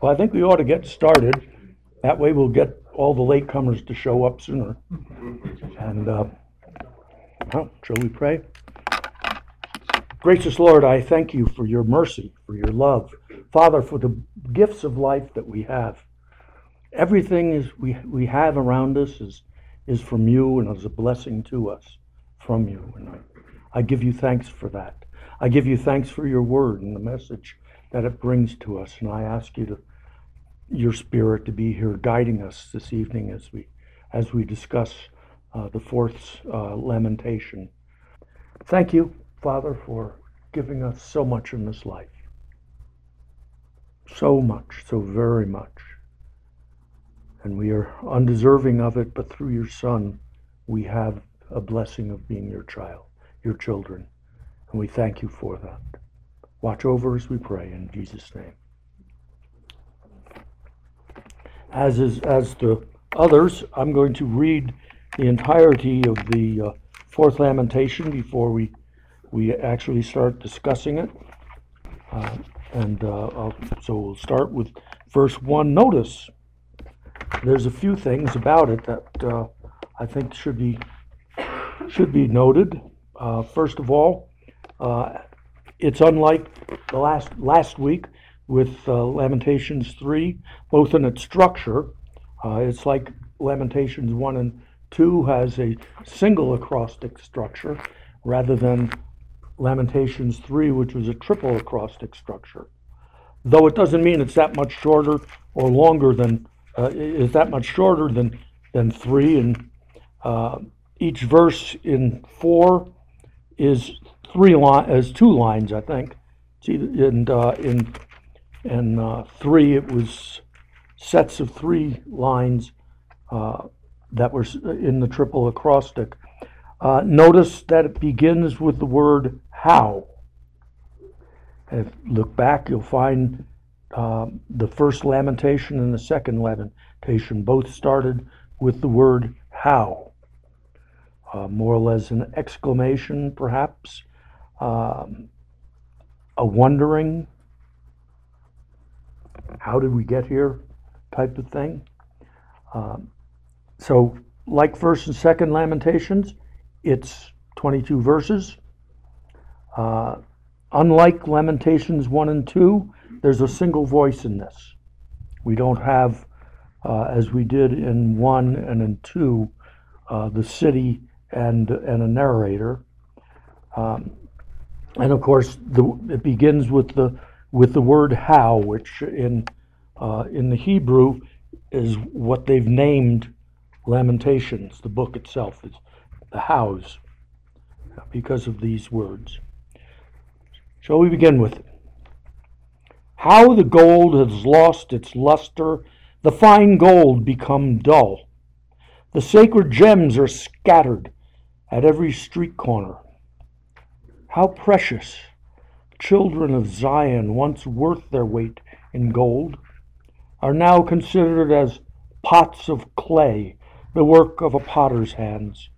Well, I think we ought to get started. That way we'll get all the latecomers to show up sooner. And, uh, well, shall we pray? Gracious Lord, I thank you for your mercy, for your love. Father, for the gifts of life that we have. Everything is we, we have around us is, is from you and is a blessing to us from you. And I, I give you thanks for that. I give you thanks for your word and the message that it brings to us. And I ask you to your spirit to be here guiding us this evening as we as we discuss uh, the fourth uh, lamentation. Thank you, Father, for giving us so much in this life. So much, so very much. And we are undeserving of it, but through your Son, we have a blessing of being your child, your children. And we thank you for that. Watch over as we pray in Jesus' name. As is as the others, I'm going to read the entirety of the uh, fourth lamentation before we we actually start discussing it. Uh, and uh, so we'll start with verse one. Notice there's a few things about it that uh, I think should be should be noted. Uh, first of all, uh, it's unlike the last last week with uh, Lamentations three, both in its structure. Uh, it's like Lamentations one and two has a single acrostic structure rather than Lamentations 3, which was a triple acrostic structure. Though it doesn't mean it's that much shorter or longer than, uh, is that much shorter than, than 3. And uh, each verse in 4 is three line, is two lines, I think. See, and uh, in in uh, three, it was sets of three lines uh, that were in the triple acrostic. Uh, notice that it begins with the word how. If you look back, you'll find uh, the first lamentation and the second lamentation both started with the word how. Uh, more or less an exclamation, perhaps, um, a wondering, how did we get here type of thing. Um, so, like first and second lamentations, it's 22 verses. Uh, unlike Lamentations 1 and 2, there's a single voice in this. We don't have, uh, as we did in 1 and in 2, uh, the city and, and a narrator. Um, and of course, the, it begins with the, with the word how, which in, uh, in the Hebrew is what they've named Lamentations, the book itself, is the hows, because of these words. Shall we begin with it? How the gold has lost its luster, the fine gold become dull. The sacred gems are scattered at every street corner. How precious, children of Zion, once worth their weight in gold, are now considered as pots of clay, the work of a potter's hands.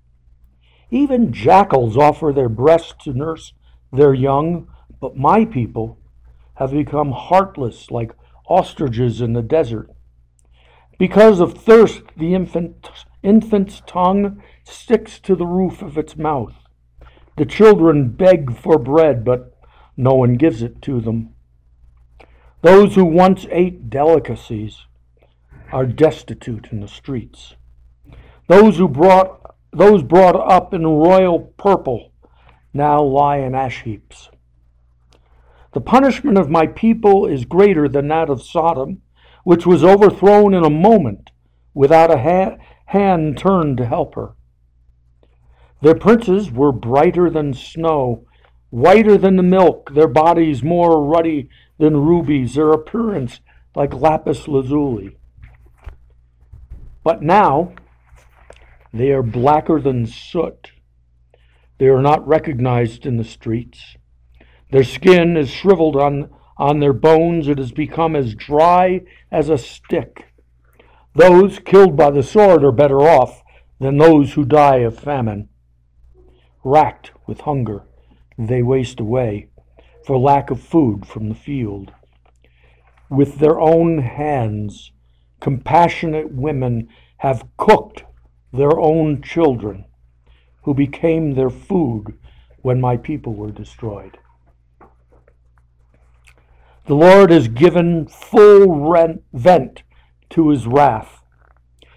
Even jackals offer their breasts to nurse their young, but my people have become heartless like ostriches in the desert. Because of thirst, the infant, infant's tongue sticks to the roof of its mouth. The children beg for bread, but no one gives it to them. Those who once ate delicacies are destitute in the streets. Those who brought those brought up in royal purple now lie in ash heaps. The punishment of my people is greater than that of Sodom, which was overthrown in a moment without a ha- hand turned to help her. Their princes were brighter than snow, whiter than the milk, their bodies more ruddy than rubies, their appearance like lapis lazuli. But now they are blacker than soot. They are not recognized in the streets. Their skin is shriveled on, on their bones. It has become as dry as a stick. Those killed by the sword are better off than those who die of famine. Racked with hunger, they waste away for lack of food from the field. with their own hands. Compassionate women have cooked their own children, who became their food when my people were destroyed. The Lord has given full vent to his wrath.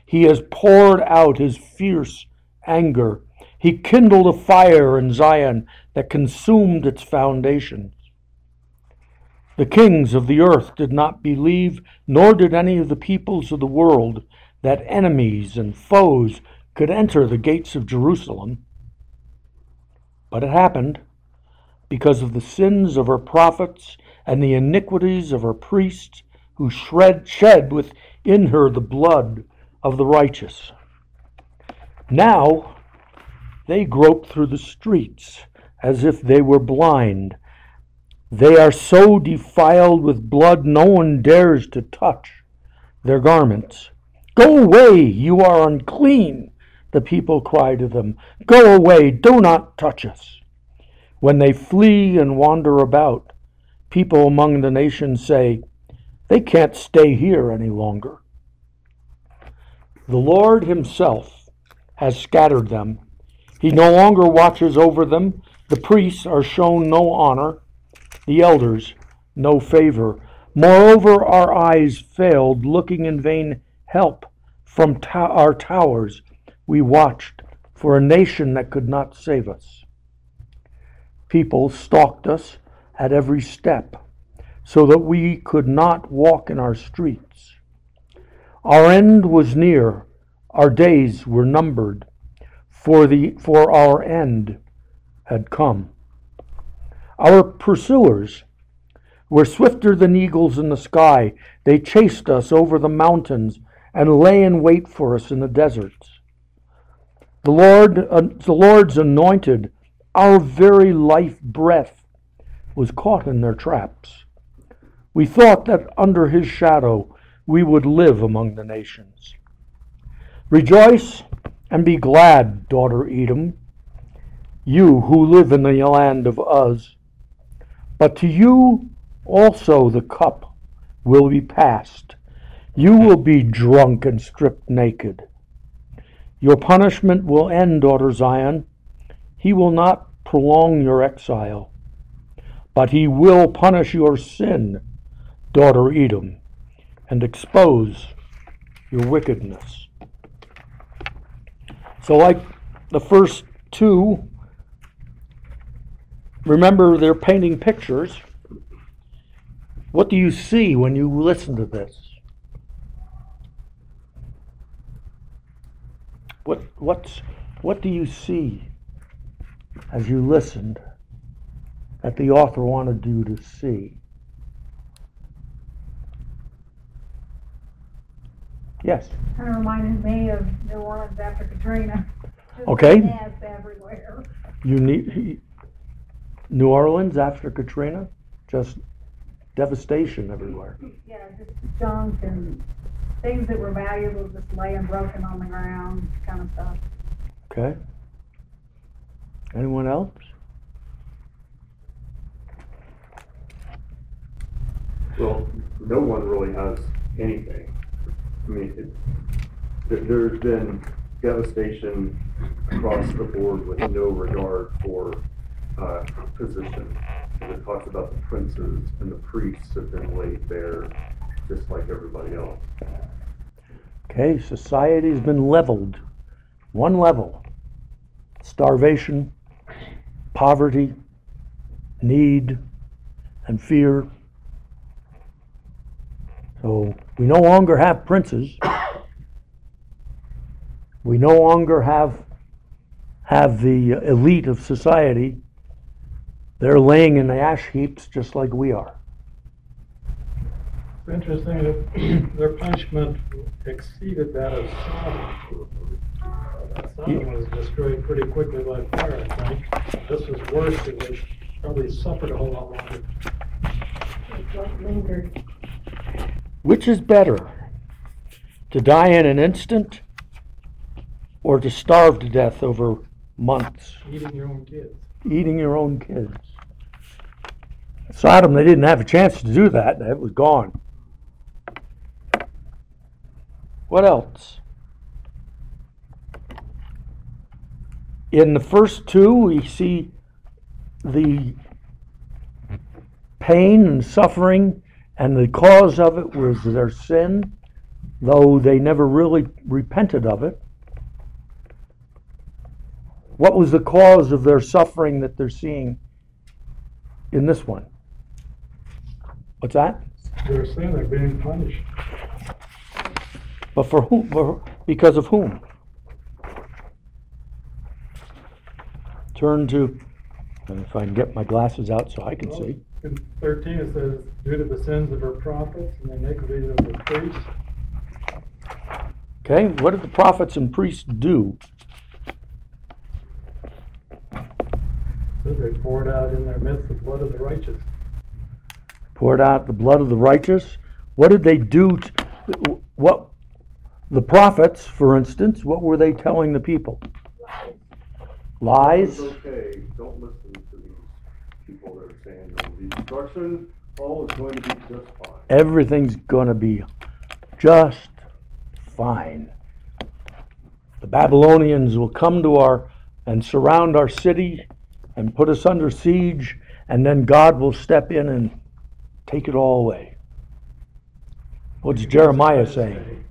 He has poured out his fierce anger. He kindled a fire in Zion that consumed its foundations. The kings of the earth did not believe, nor did any of the peoples of the world, that enemies and foes could enter the gates of Jerusalem. But it happened because of the sins of her prophets and the iniquities of her priests who shred, shed within her the blood of the righteous. Now they grope through the streets as if they were blind. They are so defiled with blood no one dares to touch their garments. Go away, you are unclean, the people cry to them. Go away, do not touch us. When they flee and wander about, people among the nations say, They can't stay here any longer. The Lord Himself has scattered them. He no longer watches over them. The priests are shown no honor, the elders no favor. Moreover, our eyes failed, looking in vain help from to- our towers. We watched for a nation that could not save us. People stalked us at every step, so that we could not walk in our streets. Our end was near, our days were numbered, for, the, for our end had come. Our pursuers were swifter than eagles in the sky. They chased us over the mountains and lay in wait for us in the deserts. The Lord, uh, the Lord's anointed, our very life breath was caught in their traps. We thought that under his shadow we would live among the nations. Rejoice and be glad, daughter Edom, you who live in the land of Uz. But to you also the cup will be passed. You will be drunk and stripped naked. Your punishment will end, daughter Zion. He will not prolong your exile but he will punish your sin, daughter Edom, and expose your wickedness. So, like the first two, remember they're painting pictures. What do you see when you listen to this? What, what's, what do you see as you listened? that the author wanted you to see. Yes. Kind of reminded me of New Orleans after Katrina. Just Okay. mess everywhere. You need New Orleans after Katrina, just devastation everywhere. Yeah, just junk and things that were valuable just laying broken on the ground, kind of stuff. Okay. Anyone else? Well, no one really has anything. I mean, it, there, there's been devastation across the board with no regard for, uh, position. And it talks about the princes and the priests have been laid bare, just like everybody else. Okay, society's been leveled. One level. Starvation, poverty, need, and fear. So we no longer have princes. We no longer have have the elite of society. They're laying in the ash heaps just like we are. It's interesting that their punishment exceeded that of Sodom. Uh, Sodom was destroyed pretty quickly by fire, I think. This was worse, and they probably suffered a whole lot longer. It's what lingered. Which is better? To die in an instant or to starve to death over months? Eating your own kids. eating your own kids. Sodom, they didn't have a chance to do that. It was gone. What else? In the first two, we see the pain and suffering, and the cause of it was their sin, though they never really repented of it. What was the cause of their suffering that they're seeing in this one? What's that? They're saying they're being punished. But for whom? For, because of whom? Turn to, if I can get my glasses out so I can see. In thirteen, it says, due to the sins of her prophets and the iniquities of the priests. Okay, what did the prophets and priests do? Says they poured out in their midst the blood of the righteous. Poured out the blood of the righteous. What did they do? To, what the prophets, for instance, what were they telling the people? Lies. It's okay, don't listen to these people that are saying there will be destruction, all is going to be just fine. Everything's going to be just fine. The Babylonians will come to our and surround our city and put us under siege, and then God will step in and take it all away. What's Jeremiah saying?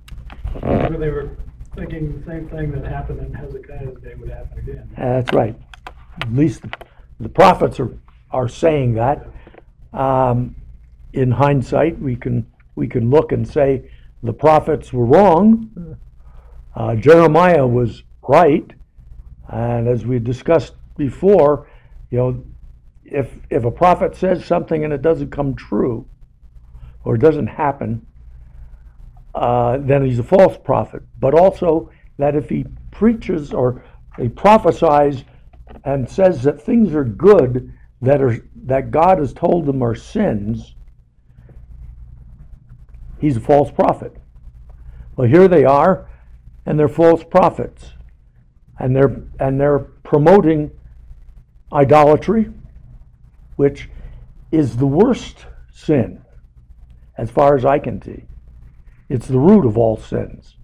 Maybe they were thinking the same thing that happened in Hezekiah's day would happen again. That's right. At least the prophets are, are saying that. Um, in hindsight, we can we can look and say the prophets were wrong. Uh, Jeremiah was right, and as we discussed before, you know, if if a prophet says something and it doesn't come true, or it doesn't happen, uh, then he's a false prophet. But also that if he preaches or he prophesies and says that things are good that are that God has told them are sins, he's a false prophet. Well, here they are, and they're false prophets, and they're and they're promoting idolatry, which is the worst sin, as far as I can see. It's the root of all sins.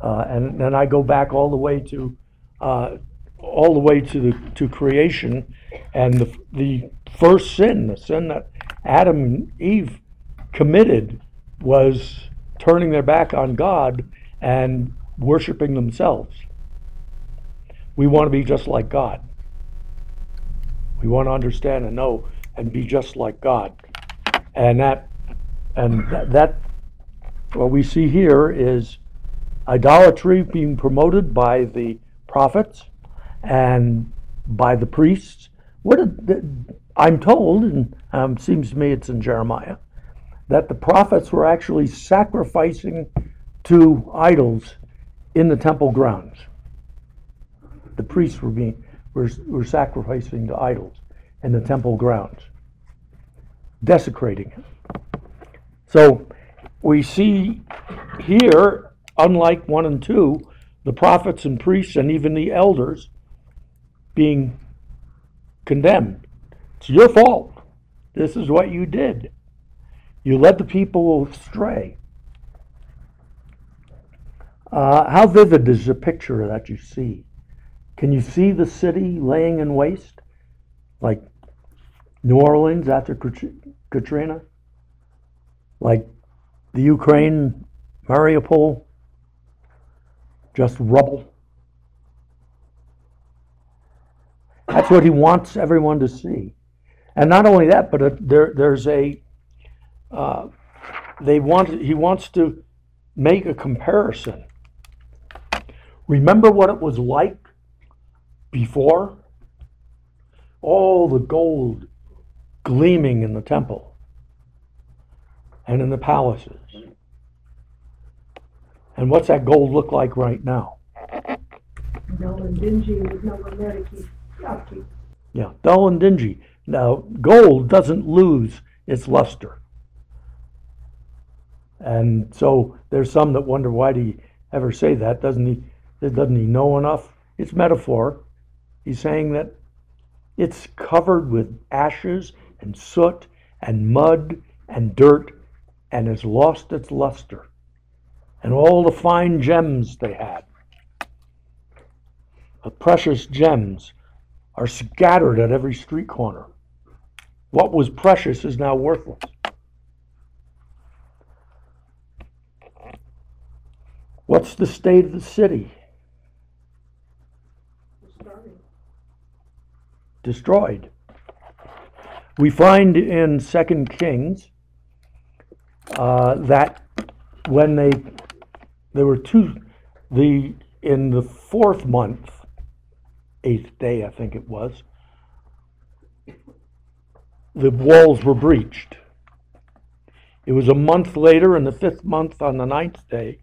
Uh, and then I go back all the way to uh, all the way to the to creation, and the the first sin, the sin that Adam and Eve committed, was turning their back on God and worshiping themselves. We want to be just like God. We want to understand and know and be just like God, and that and that, that what we see here is idolatry being promoted by the prophets and by the priests. What I'm told, and um, seems to me it's in Jeremiah, that the prophets were actually sacrificing to idols in the temple grounds. The priests were being were, were sacrificing to idols in the temple grounds, desecrating it. So we see here, unlike one and two, the prophets and priests and even the elders being condemned. It's your fault. This is what you did. You led the people astray. Uh, how vivid is the picture that you see? Can you see the city laying in waste? Like New Orleans after Katrina? Like the Ukraine, Mariupol, just rubble. That's what he wants everyone to see. And not only that, but a, there, there's a, uh, they want, he wants to make a comparison. Remember what it was like before? All the gold gleaming in the temple and in the palaces. And what's that gold look like right now? Dull and dingy with no one there to keep upkeep. Yeah, dull and dingy. Now, gold doesn't lose its luster. And so there's some that wonder why do he ever say that? Doesn't he doesn't he know enough? It's metaphor. He's saying that it's covered with ashes and soot and mud and dirt and has lost its luster and all the fine gems they had. The precious gems are scattered at every street corner. What was precious is now worthless. What's the state of the city? Destroyed. We find in Second Kings uh, that when they there were two the in the fourth month, eighth day I think it was, the walls were breached. It was a month later, in the fifth month, on the ninth day,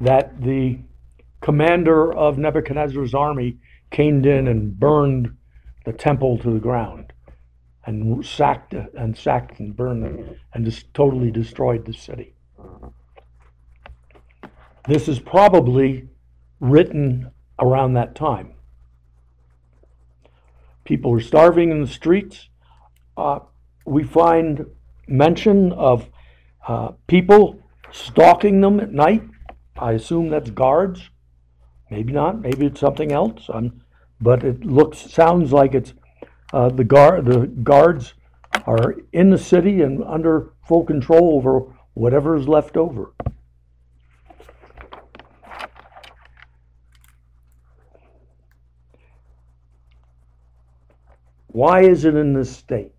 that the commander of Nebuchadnezzar's army came in and burned the temple to the ground and sacked and sacked and burned and just totally destroyed the city. This is probably written around that time. People are starving in the streets. Uh, we find mention of uh, people stalking them at night. I assume that's guards. Maybe not. Maybe it's something else. But it looks, sounds like it's uh, the guard. The guards are in the city and under full control over whatever is left over. Why is it in this state?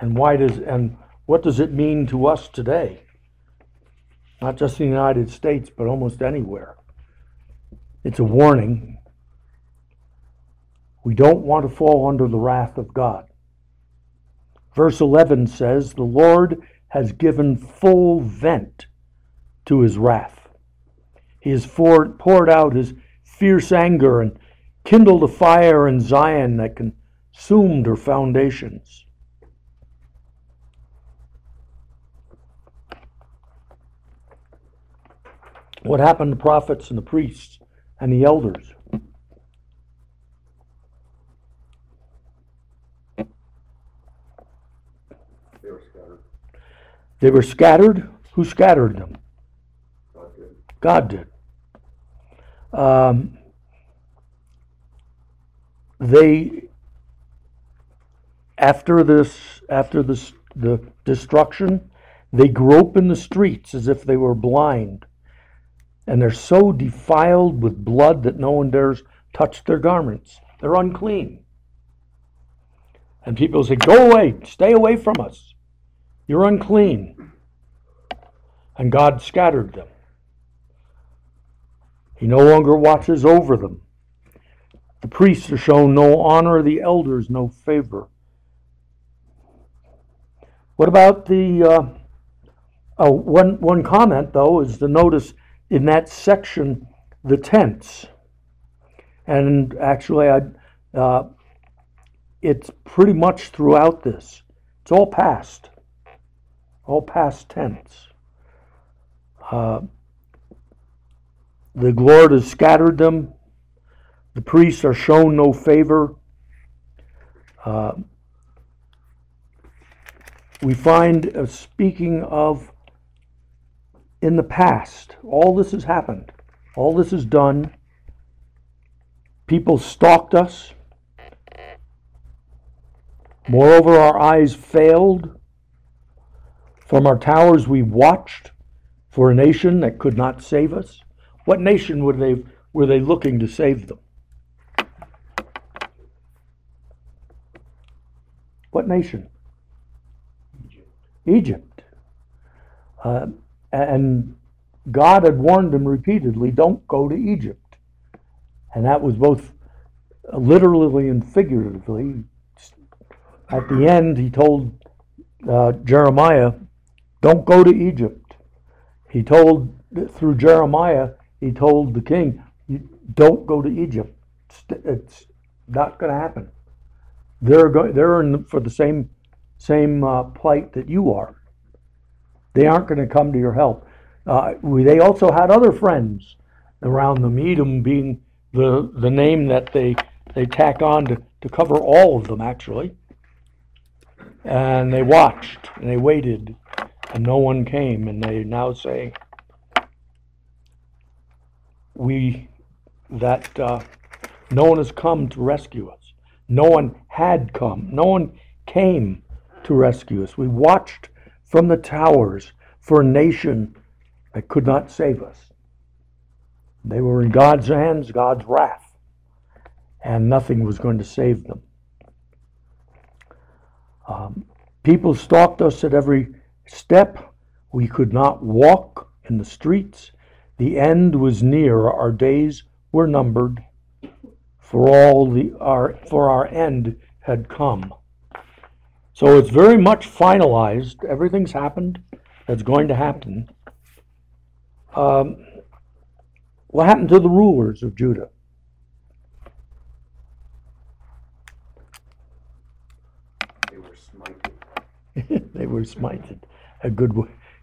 And why does and what does it mean to us today? Not just in the United States, but almost anywhere. It's a warning. We don't want to fall under the wrath of God. Verse 11 says, The Lord has given full vent to his wrath. He has poured out his fierce anger and kindled a fire in Zion that consumed her foundations. What happened to the prophets and the priests and the elders? They were scattered. They were scattered. Who scattered them? God did. Um, they, after this, after this, the destruction, they grope in the streets as if they were blind, and they're so defiled with blood that no one dares touch their garments. They're unclean. And people say, Go away, stay away from us. You're unclean. And God scattered them. He no longer watches over them. The priests are shown no honor, the elders no favor. What about the. Uh, oh, one, one comment, though, is to notice in that section the tense. And actually, I, uh, it's pretty much throughout this. It's all past, all past tense. Uh, the Lord has scattered them. The priests are shown no favor. Uh, we find, uh, speaking of in the past, all this has happened, all this is done. People stalked us. Moreover, our eyes failed. From our towers, we watched for a nation that could not save us. What nation were they, were they looking to save them? What nation? Egypt. Uh, and God had warned them repeatedly don't go to Egypt. And that was both literally and figuratively. At the end, he told uh, Jeremiah, don't go to Egypt. He told, through Jeremiah, he told the king, "You don't go to Egypt. It's, not going to happen. They're going, they're in for the same same uh, plight that you are. They aren't going to come to your help. Uh, we, they also had other friends around them. Edom being the the name that they they tack on to, to cover all of them, actually. And they watched, and they waited, and no one came, and they now say, we, that, uh, no one has come to rescue us. No one had come. No one came to rescue us. We watched from the towers for a nation that could not save us. They were in God's hands, God's wrath, and nothing was going to save them. Um, people stalked us at every step. We could not walk in the streets. The end was near. Our days were numbered. For all the our for our end had come. So it's very much finalized. Everything's happened that's going to happen. Um, what happened to the rulers of Judah? They were smited. they were smited. A good,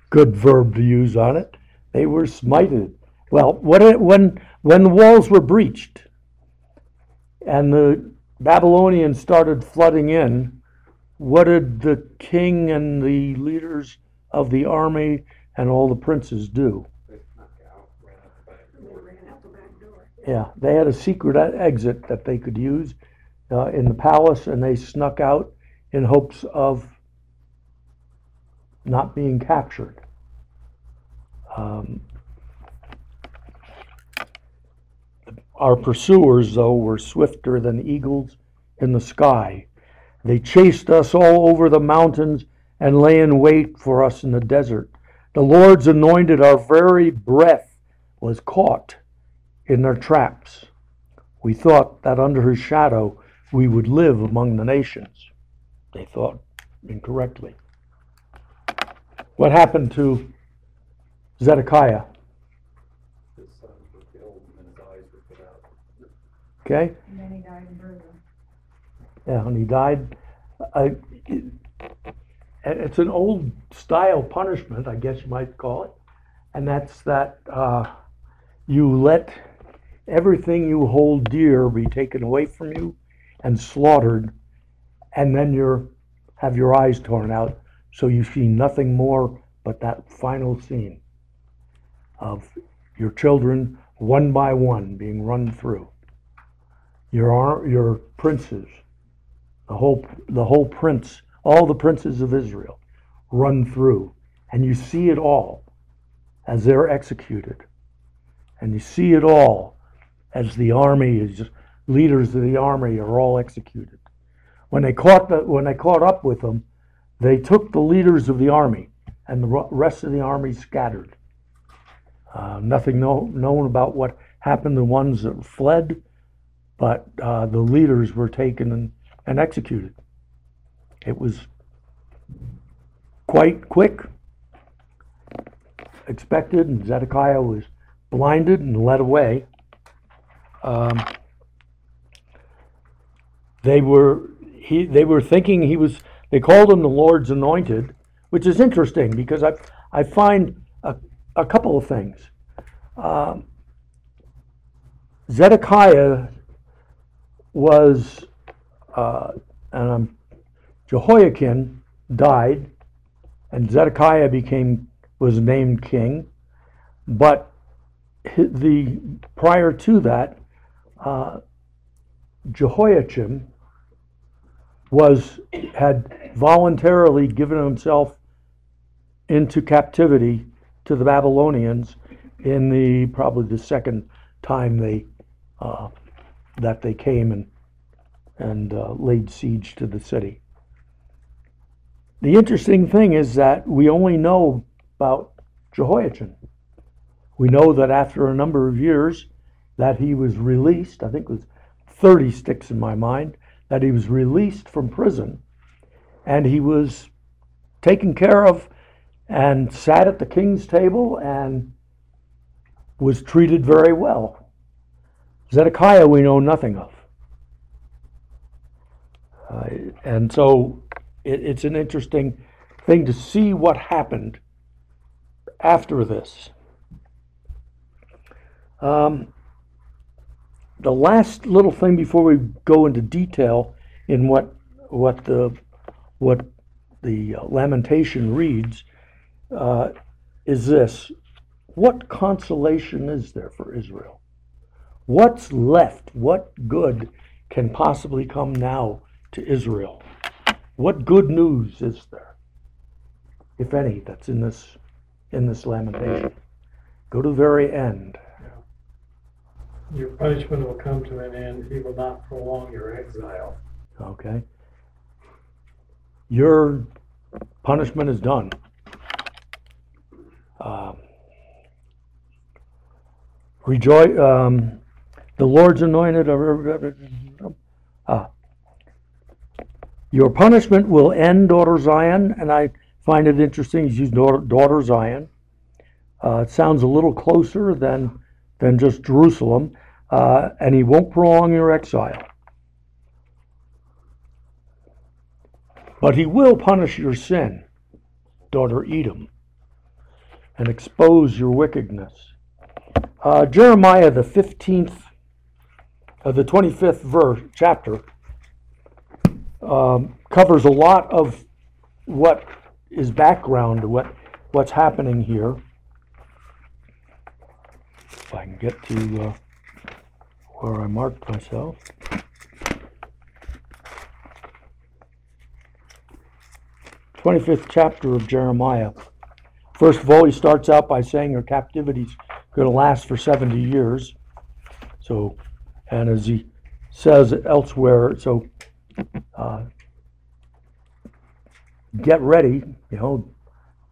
good verb to use on it. They were smited. Well, what when when the walls were breached, and the Babylonians started flooding in, what did the king and the leaders of the army and all the princes do? They snuck out, ran out the back They door. ran out the back door. Yeah, they had a secret exit that they could use uh, in the palace, and they snuck out in hopes of not being captured. Um, our pursuers, though, were swifter than eagles in the sky. They chased us all over the mountains and lay in wait for us in the desert. The Lord's anointed, our very breath was caught in their traps. We thought that under his shadow we would live among the nations. They thought incorrectly. What happened to Zedekiah? His sons were killed and his eyes were put out. Okay? And then he died in. Yeah, and he died. Uh, it- it's an old style punishment, I guess you might call it. And that's that uh, you let everything you hold dear be taken away from you and slaughtered, and then you're have your eyes torn out so you see nothing more but that final scene of your children one by one being run through. Your your princes, the whole the whole prince, all the princes of Israel, run through, and you see it all as they're executed, and you see it all as the army is leaders of the army are all executed. When they caught the when they caught up with them, they took the leaders of the army, and the rest of the army scattered. Uh, nothing know, known about what happened to ones that fled, but uh, the leaders were taken and, and executed. It was quite quick, expected, and Zedekiah was blinded and led away. Um, they were he they were thinking he was they called him the Lord's anointed, which is interesting because I I find a, a couple of things. Um, Zedekiah was uh, and um, Jehoiakim died, and Zedekiah became was named king, but the prior to that, uh, Jehoiachin was had voluntarily given himself into captivity to the Babylonians in the probably the second time they uh, that they came and and uh, laid siege to the city. The interesting thing is that we only know about Jehoiachin. We know that after a number of years that he was released, I think it was 30 sticks in my mind, that he was released from prison and he was taken care of and sat at the king's table and was treated very well. Zedekiah, we know nothing of. Uh, and so it, it's an interesting thing to see what happened after this. Um, the last little thing before we go into detail in what, what the, what the lamentation reads, uh, is this. What consolation is there for Israel? What's left? What good can possibly come now to Israel? What good news is there, if any, that's in this, in this lamentation? Go to the very end. Your punishment will come to an end, he will not prolong your exile. Okay? Your punishment is done. Um, rejoice, um, the Lord's anointed. Ah. Your punishment will end, daughter Zion, and I find it interesting. He's used daughter, daughter Zion. Uh, it sounds a little closer than than just Jerusalem, uh, and he won't prolong your exile. But he will punish your sin, daughter Edom, and expose your wickedness. Uh, Jeremiah, the 15th, uh, the 25th verse, chapter, um, covers a lot of what is background to what, what's happening here. If I can get to uh, where I marked myself. Twenty-fifth chapter of Jeremiah. First of all, he starts out by saying your captivity's going to last for seventy years. So, and as he says elsewhere, so uh, get ready. You know,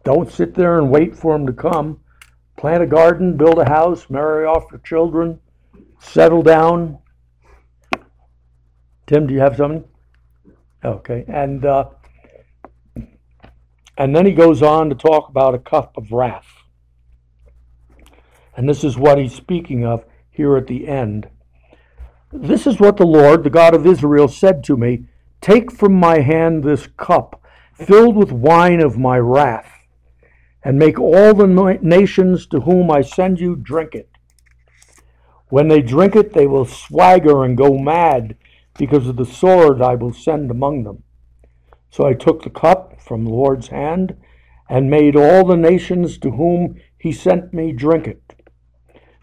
don't sit there and wait for him to come. Plant a garden, build a house, marry off your children, settle down. Tim, do you have something? Okay, and uh, and then he goes on to talk about a cup of wrath. And this is what he's speaking of here at the end. This is what the Lord, the God of Israel, said to me Take from my hand this cup filled with wine of my wrath, and make all the nations to whom I send you drink it. When they drink it, they will swagger and go mad because of the sword I will send among them. So I took the cup from the Lord's hand and made all the nations to whom he sent me drink it.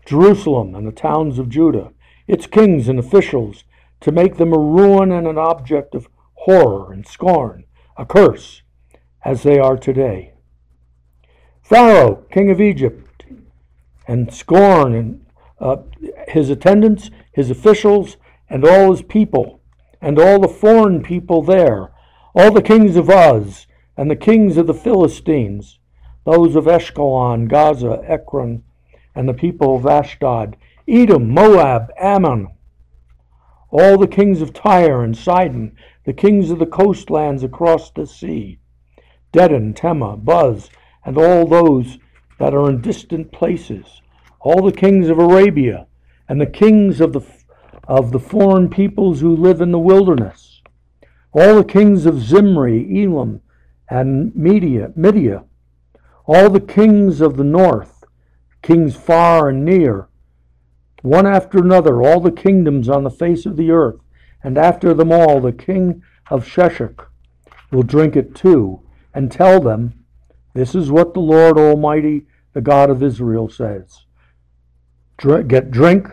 Jerusalem and the towns of Judah, its kings and officials, to make them a ruin and an object of horror and scorn, a curse, as they are today. Pharaoh, king of Egypt, and scorn and uh, his attendants, his officials, and all his people, and all the foreign people there, all the kings of Uz, and the kings of the Philistines, those of Ashkelon, Gaza, Ekron, and the people of Ashdod, Edom, Moab, Ammon, all the kings of Tyre and Sidon, the kings of the coastlands across the sea, Dedan, Tema, Buz, and all those that are in distant places, all the kings of Arabia, and the kings of the, of the foreign peoples who live in the wilderness, all the kings of Zimri, Elam, and Media, all the kings of the north, kings far and near, one after another, all the kingdoms on the face of the earth, and after them all, the king of Sheshach will drink it too, and tell them, This is what the Lord Almighty, the God of Israel, says. Dr- Get drink,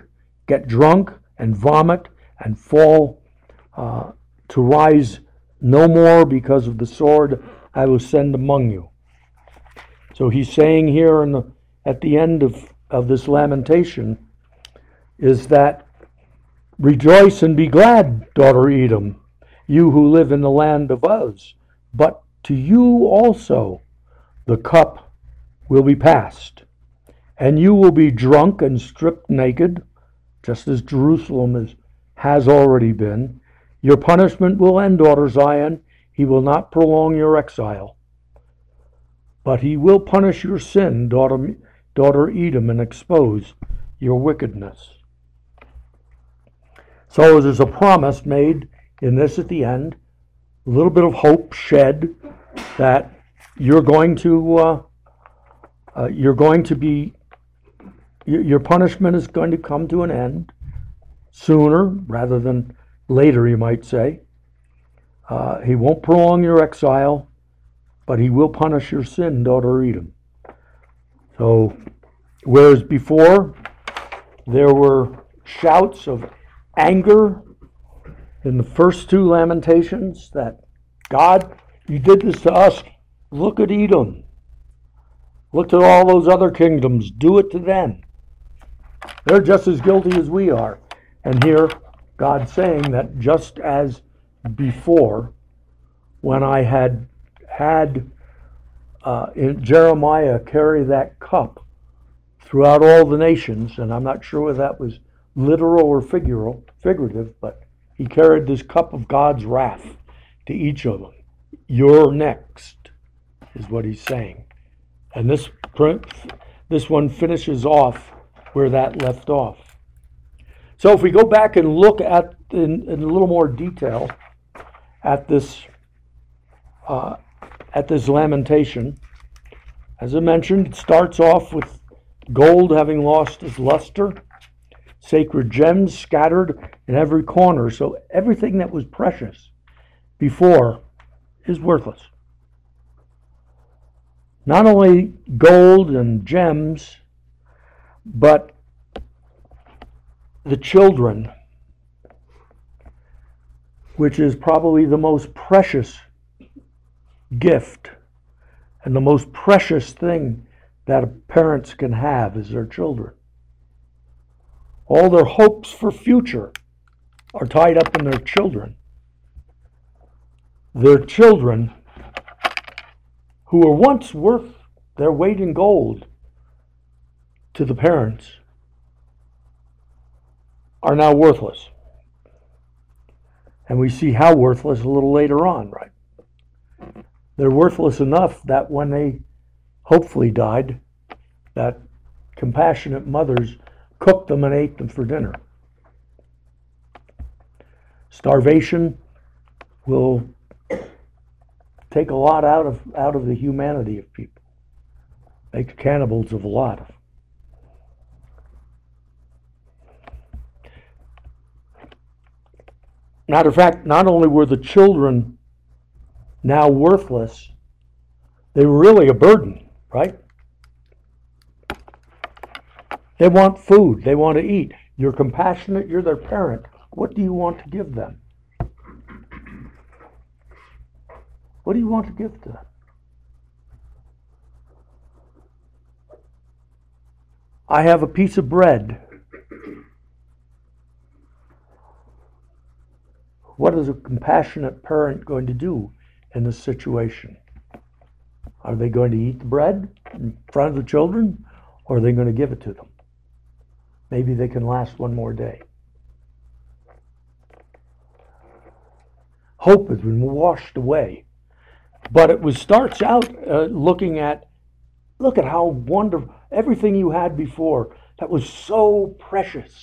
get drunk, and vomit, and fall uh, to rise no more because of the sword I will send among you. So he's saying here in the, at the end of, of this lamentation is that rejoice and be glad, daughter Edom, you who live in the land of Uz. But to you also the cup will be passed, and you will be drunk and stripped naked, just as Jerusalem is, has already been. Your punishment will end, daughter Zion. He will not prolong your exile. But he will punish your sin, daughter, daughter Edom, and expose your wickedness. So there's a promise made in this at the end, a little bit of hope shed that you're going to uh, uh, you're going to be your punishment is going to come to an end. sooner rather than later, you might say. Uh, he won't prolong your exile, but he will punish your sin, daughter Edom. So, whereas before there were shouts of anger in the first two lamentations that God, you did this to us. Look at Edom. Look at all those other kingdoms. Do it to them. They're just as guilty as we are. And here, God's saying that just as before, when I had had uh, Jeremiah carry that cup throughout all the nations, and I'm not sure whether that was literal or figural, figurative, but he carried this cup of God's wrath to each of them. You're next, is what he's saying. And this this one finishes off where that left off. So if we go back and look at in, in a little more detail at this uh, at this lamentation, as I mentioned, it starts off with gold having lost its luster, sacred gems scattered in every corner. So everything that was precious before is worthless. Not only gold and gems, but the children, which is probably the most precious gift and the most precious thing that parents can have is their children. All their hopes for future are tied up in their children. Their children, who were once worth their weight in gold to the parents, are now worthless. And we see how worthless a little later on, right? They're worthless enough that when they hopefully died, that compassionate mothers cooked them and ate them for dinner. Starvation will take a lot out of out of the humanity of people. Make cannibals of a lot Matter of fact, not only were the children now worthless, they were really a burden, right? They want food, they want to eat. You're compassionate, you're their parent. What do you want to give them? What do you want to give to them? I have a piece of bread. What is a compassionate parent going to do in this situation? Are they going to eat the bread in front of the children or are they going to give it to them? Maybe they can last one more day. Hope has been washed away. But it was starts out uh, looking at look at how wonderful everything you had before that was so precious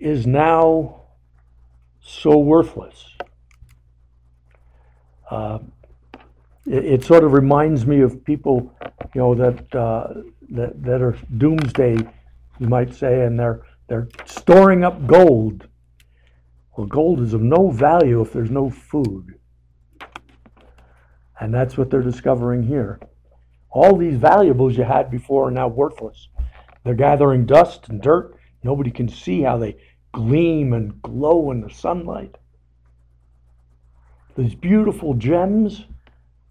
is now so worthless. Uh, it, it, sort of reminds me of people, you know, that uh, that that are doomsday, you might say, and they're they're storing up gold. Well, gold is of no value if there's no food, and that's what they're discovering here. All these valuables you had before are now worthless. They're gathering dust and dirt. Nobody can see how they gleam and glow in the sunlight. These beautiful gems.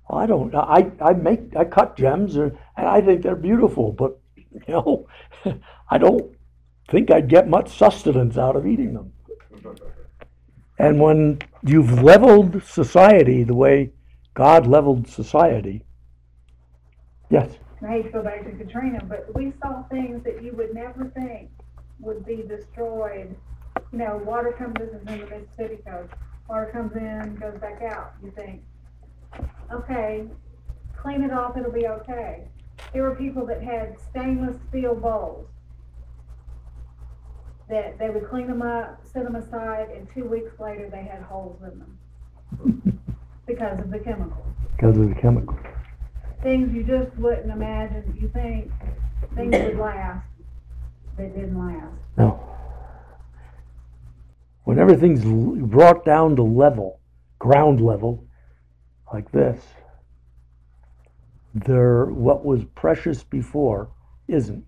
I don't. I I make I cut gems and, and I think they're beautiful, but you know, I don't think I'd get much sustenance out of eating them. And when you've leveled society the way God leveled society, yes. I hate to go back to Katrina, but we saw things that you would never think would be destroyed. You know, water comes, this is in the Mississippi coast, water comes in, goes back out. You think, okay, clean it off, it'll be okay. There were people that had stainless steel bowls that they would clean them up, set them aside, and two weeks later they had holes in them because of the chemicals. Because of the chemicals. Things you just wouldn't imagine. That you think things would last, they didn't last. No. When everything's brought down to level, ground level, like this, there, what was precious before isn't.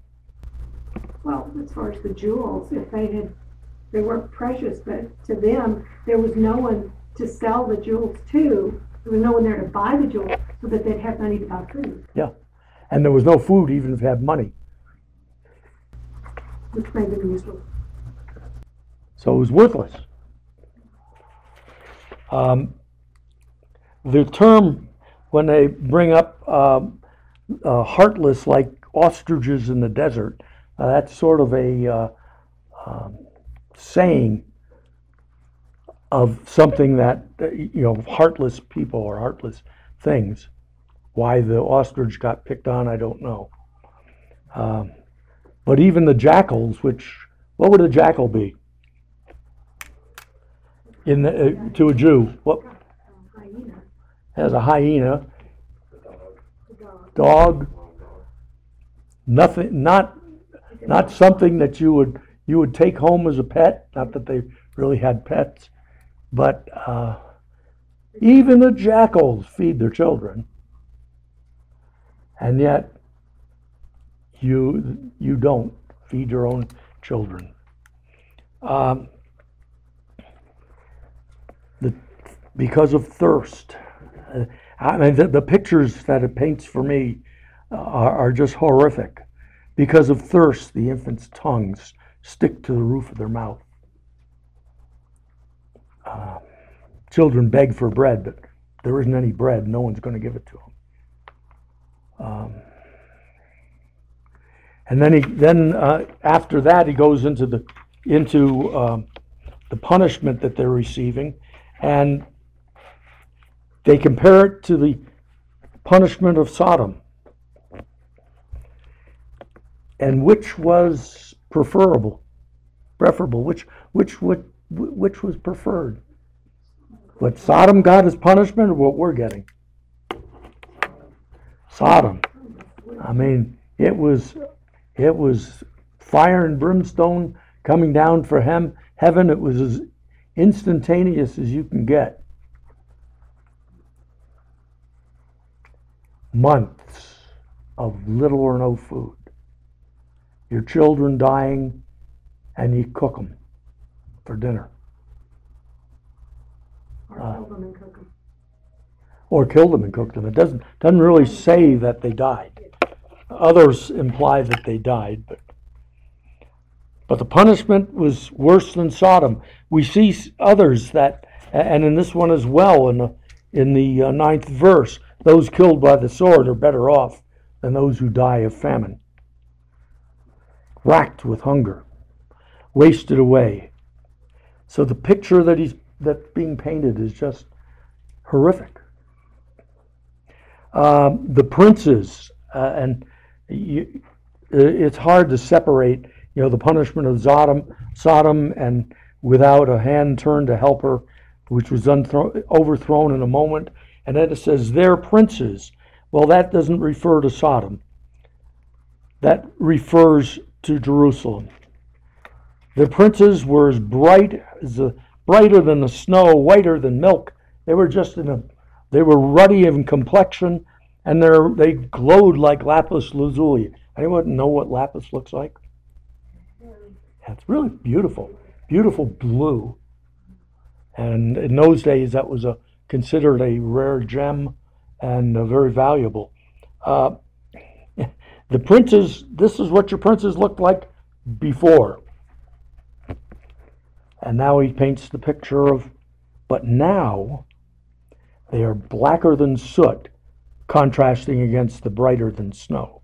Well, as far as the jewels, if they had, they weren't precious, but to them, there was no one to sell the jewels to. There was no one there to buy the jewels so that they'd have money to buy food, Yeah. And there was no food even if you had money. which made them useless. So it was worthless. Um, the term, when they bring up um, uh, heartless like ostriches in the desert, uh, that's sort of a uh, um, saying of something that, uh, you know, heartless people or heartless things. Why the ostrich got picked on, I don't know. Um, but even the jackals, which, what would a jackal be? In the, uh, to a Jew, what has a hyena, dog, nothing, not not something that you would you would take home as a pet. Not that they really had pets, but uh, even the jackals feed their children, and yet you you don't feed your own children. Um, the, because of thirst. I mean, the, the pictures that it paints for me uh, are, are just horrific. Because of thirst, the infants' tongues stick to the roof of their mouth. Uh, children beg for bread, but there isn't any bread. No one's going to give it to them. Um, and then he, then uh, after that, he goes into the into um, the punishment that they're receiving, and they compare it to the punishment of Sodom. And which was preferable, preferable? Which which which which was preferred? What Sodom got as punishment, or what we're getting? Sodom. I mean, it was it was fire and brimstone coming down for him. Heaven. It was as instantaneous as you can get. Months of little or no food. Your children dying, and you cook them for dinner. Or Uh, kill them and cook them. or killed them and cooked them. It doesn't doesn't really say that they died. Others imply that they died, but but the punishment was worse than Sodom. We see others that, and in this one as well, in the in the uh, ninth verse, those killed by the sword are better off than those who die of famine, racked with hunger, wasted away. So the picture that he's that's being painted is just horrific um, the princes, uh, and you, it's hard to separate, you know, the punishment of Sodom, Sodom, and without a hand turned to help her, which was unthro- overthrown in a moment. And then it says their princes. Well, that doesn't refer to Sodom. That refers to Jerusalem. Their princes were as bright as the brighter than the snow, whiter than milk. They were just in a they were ruddy in complexion, and they they glowed like lapis lazuli. Anyone know what lapis looks like? Yeah, it's really beautiful, beautiful blue. And in those days, that was a considered a rare gem and uh, very valuable. Uh, the princes. This is what your princes looked like before, and now he paints the picture of. But now they are blacker than soot, contrasting against the brighter than snow.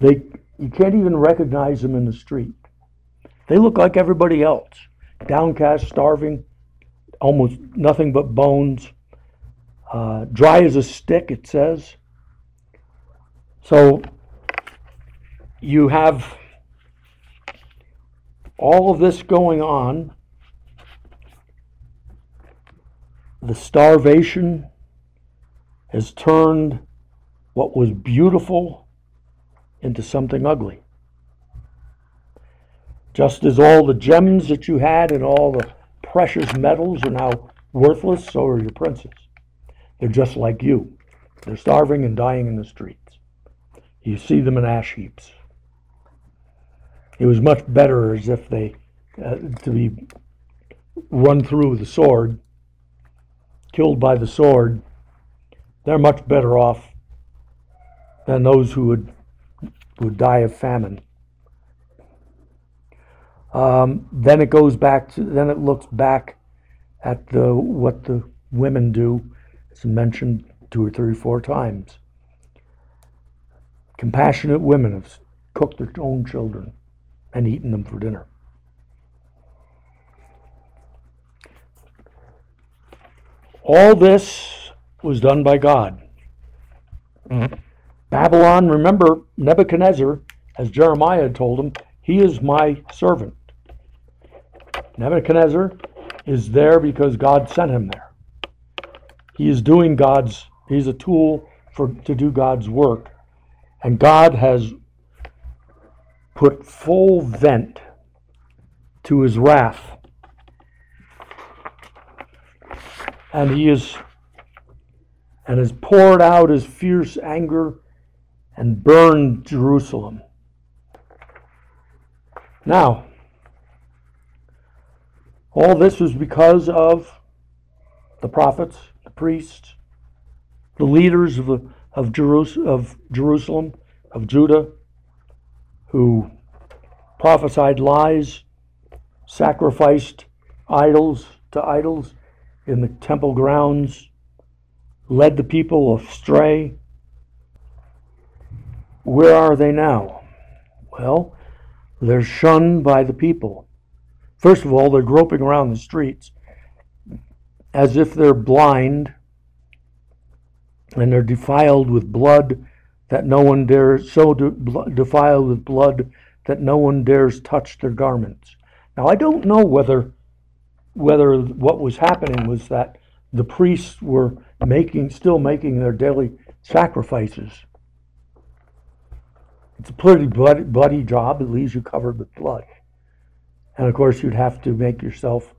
They, you can't even recognize them in the street. They look like everybody else, downcast, starving, almost nothing but bones, uh, dry as a stick, it says. So you have all of this going on the starvation has turned what was beautiful into something ugly. Just as all the gems that you had and all the precious metals are now worthless, so are your princes. They're just like you. They're starving and dying in the streets. You see them in ash heaps. It was much better as if they, uh, to be run through with the sword, killed by the sword. They're much better off than those who would, would die of famine. Um, then it goes back to, then it looks back at the, what the women do. It's mentioned two or three, four times. Compassionate women have cooked their own children and eaten them for dinner. All this was done by God. Babylon, remember Nebuchadnezzar, as Jeremiah had told him, he is my servant. Nebuchadnezzar is there because God sent him there. He is doing God's, he's a tool for to do God's work. And God has put full vent to his wrath. And he is and has poured out his fierce anger and burned Jerusalem. Now, all this was because of the prophets, the priests, the leaders of, of, Jerus- of Jerusalem, of Judah, who prophesied lies, sacrificed idols to idols in the temple grounds, led the people astray. Where are they now? Well, they're shunned by the people. First of all, they're groping around the streets as if they're blind and they're defiled with blood that no one dares, so defiled with blood that no one dares touch their garments. Now, I don't know whether whether what was happening was that the priests were making, still making their daily sacrifices. It's a pretty bloody, bloody job. It leaves you covered with blood. And of course, you'd have to make yourself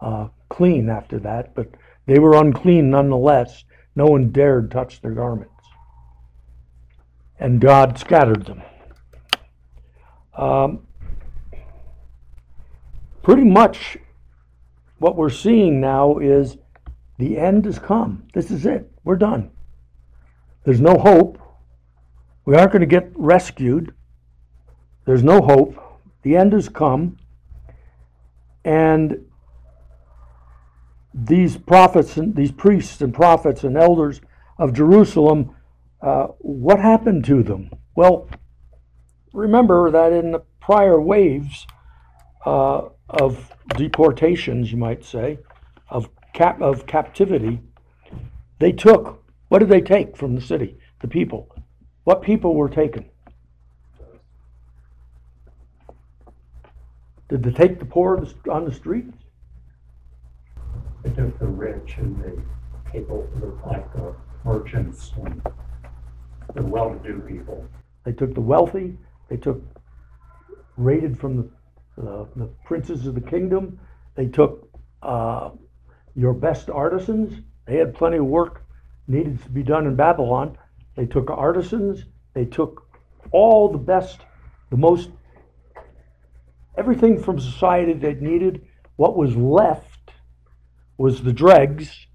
uh, clean after that, but they were unclean nonetheless. No one dared touch their garments. And God scattered them. Um, pretty much what we're seeing now is the end has come. This is it. We're done. There's no hope. We aren't going to get rescued. There's no hope. The end has come. And these prophets and these priests and prophets and elders of Jerusalem, uh, what happened to them? Well, remember that in the prior waves uh, of deportations, you might say, of cap of captivity, they took what did they take from the city? The people. What people were taken? Did they take the poor on the streets? They took the rich and the people, like the merchants and the well-to-do people. They took the wealthy. They took raided from the, uh, the princes of the kingdom. They took uh, your best artisans. They had plenty of work needed to be done in Babylon. They took artisans. They took all the best, the most, everything from society they needed. What was left was the dregs,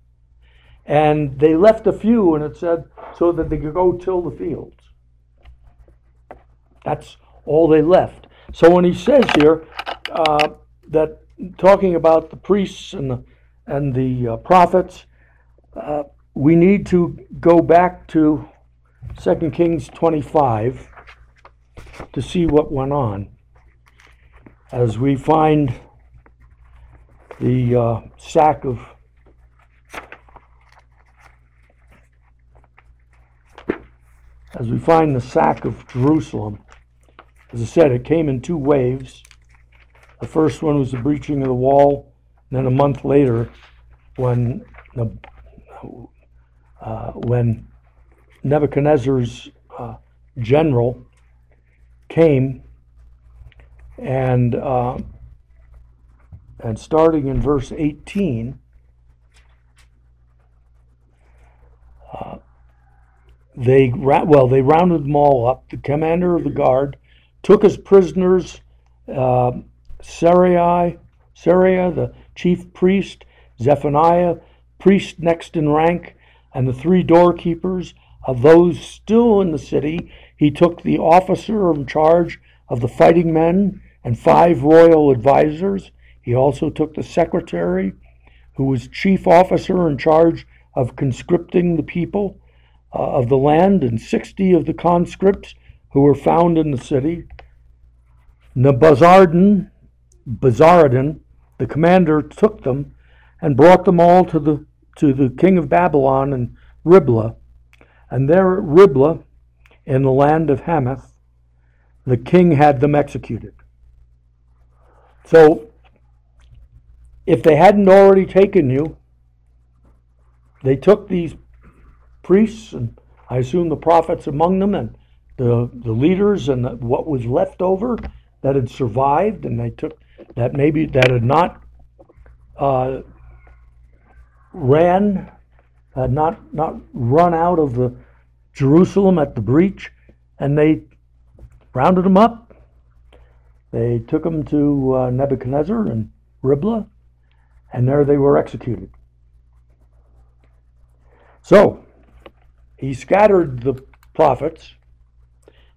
and they left a few, and it said so that they could go till the fields. That's all they left. So when he says here uh, that talking about the priests and the and the uh, prophets, uh, we need to go back to 2 Kings 25 to see what went on as we find the uh, sack of as we find the sack of Jerusalem. As I said, it came in two waves. The first one was the breaching of the wall, and then a month later, when uh, when Nebuchadnezzar's uh, general came And, uh, and starting in verse 18, uh, they, well, they rounded them all up. The commander of the guard took as prisoners uh, Sarai, Sarai, the chief priest, Zephaniah, priest next in rank, and the three doorkeepers. Of those still in the city, he took the officer in charge of the fighting men and five royal advisers. He also took the secretary, who was chief officer in charge of conscripting the people uh, of the land, and 60 of the conscripts who were found in the city. Nebuzaradan, the commander, took them and brought them all to the to the king of Babylon in Riblah. And there at Riblah, in the land of Hamath, the king had them executed. So, if they hadn't already taken you, they took these priests and I assume the prophets among them and the, the leaders and the, what was left over that had survived and they took that maybe that had not uh, ran had not not run out of the Jerusalem at the breach and they rounded them up they took them to uh, Nebuchadnezzar and Riblah and there they were executed so he scattered the prophets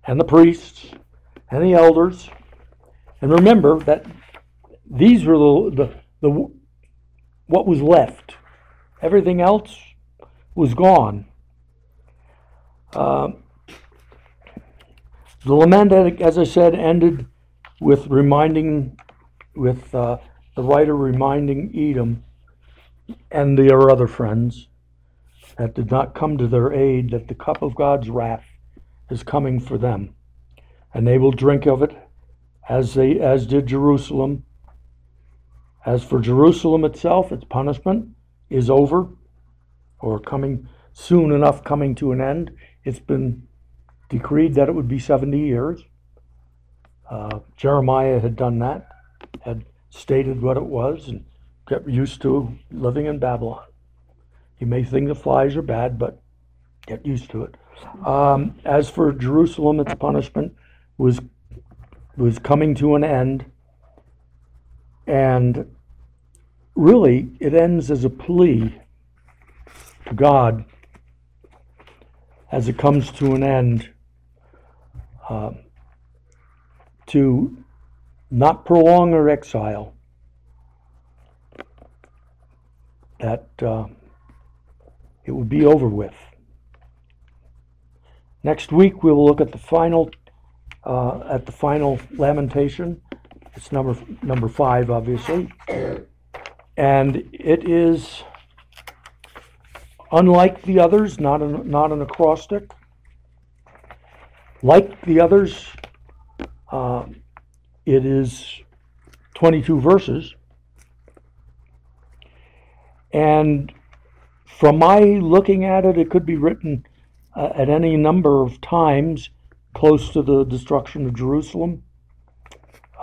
and the priests and the elders. And remember that these were the, the, the what was left. Everything else was gone. Um, the lament, as I said, ended with reminding, with uh, the writer reminding Edom and their other friends that did not come to their aid, that the cup of God's wrath is coming for them. And they will drink of it as they as did Jerusalem. As for Jerusalem itself, its punishment is over, or coming soon enough coming to an end. It's been decreed that it would be 70 years. Uh, Jeremiah had done that, had stated what it was, and got used to living in Babylon. You may think the flies are bad, but get used to it. Um, as for Jerusalem, its punishment was was coming to an end, and really, it ends as a plea to God as it comes to an end uh, to not prolong our exile. That. Uh, it would be over with. Next week, we will look at the final, uh, at the final lamentation. It's number, number five, obviously. And it is unlike the others, not an, not an acrostic. Like the others, uh, it is 22 verses. And from my looking at it, it could be written uh, at any number of times close to the destruction of Jerusalem.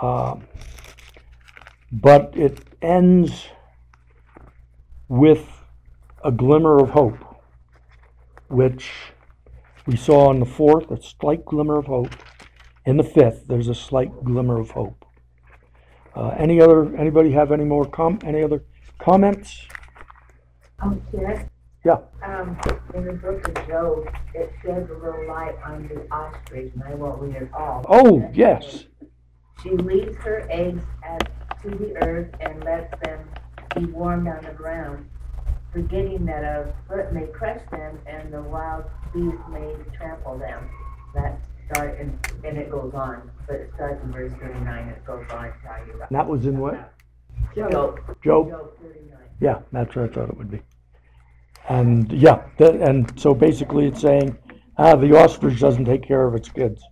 Uh, but it ends with a glimmer of hope, which we saw in the fourth, a slight glimmer of hope. In the fifth, there's a slight glimmer of hope. Uh, any other? Anybody have any more com? Any other comments? Um, Ted? Yeah. Um, in the book of Job, it sheds a little light on the ostrich, and I won't read it all. Oh, yes. She leaves her eggs at, to the earth and lets them be warmed on the ground, forgetting that a foot may crush them and the wild beast may trample them. That start, and, and it goes on, but it starts in verse thirty-nine, and it goes on to tell you about. That was in what? Job, Job? Job thirty-nine. Yeah, that's what I thought it would be. And yeah, that, and so basically it's saying, ah, the ostrich doesn't take care of its kids,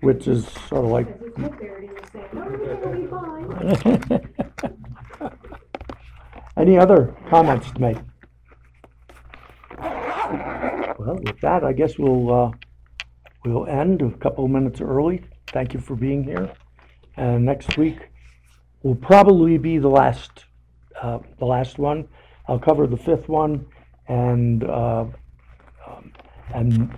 which is sort of like. Because he stood there and he was saying, no, everything will be fine. Any other comments to make? Well, with that, I guess we'll, uh, we'll end a couple of minutes early. Thank you for being here. And next week will probably be the last, uh, the last one. I'll cover the fifth one and, uh, um, and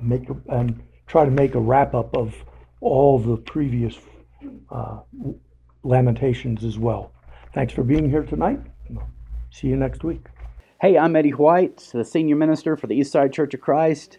make, and try to make a wrap-up of all the previous, uh, lamentations as well. Thanks for being here tonight. See you next week. Hey, I'm Eddie White, the senior minister for the Eastside Church of Christ.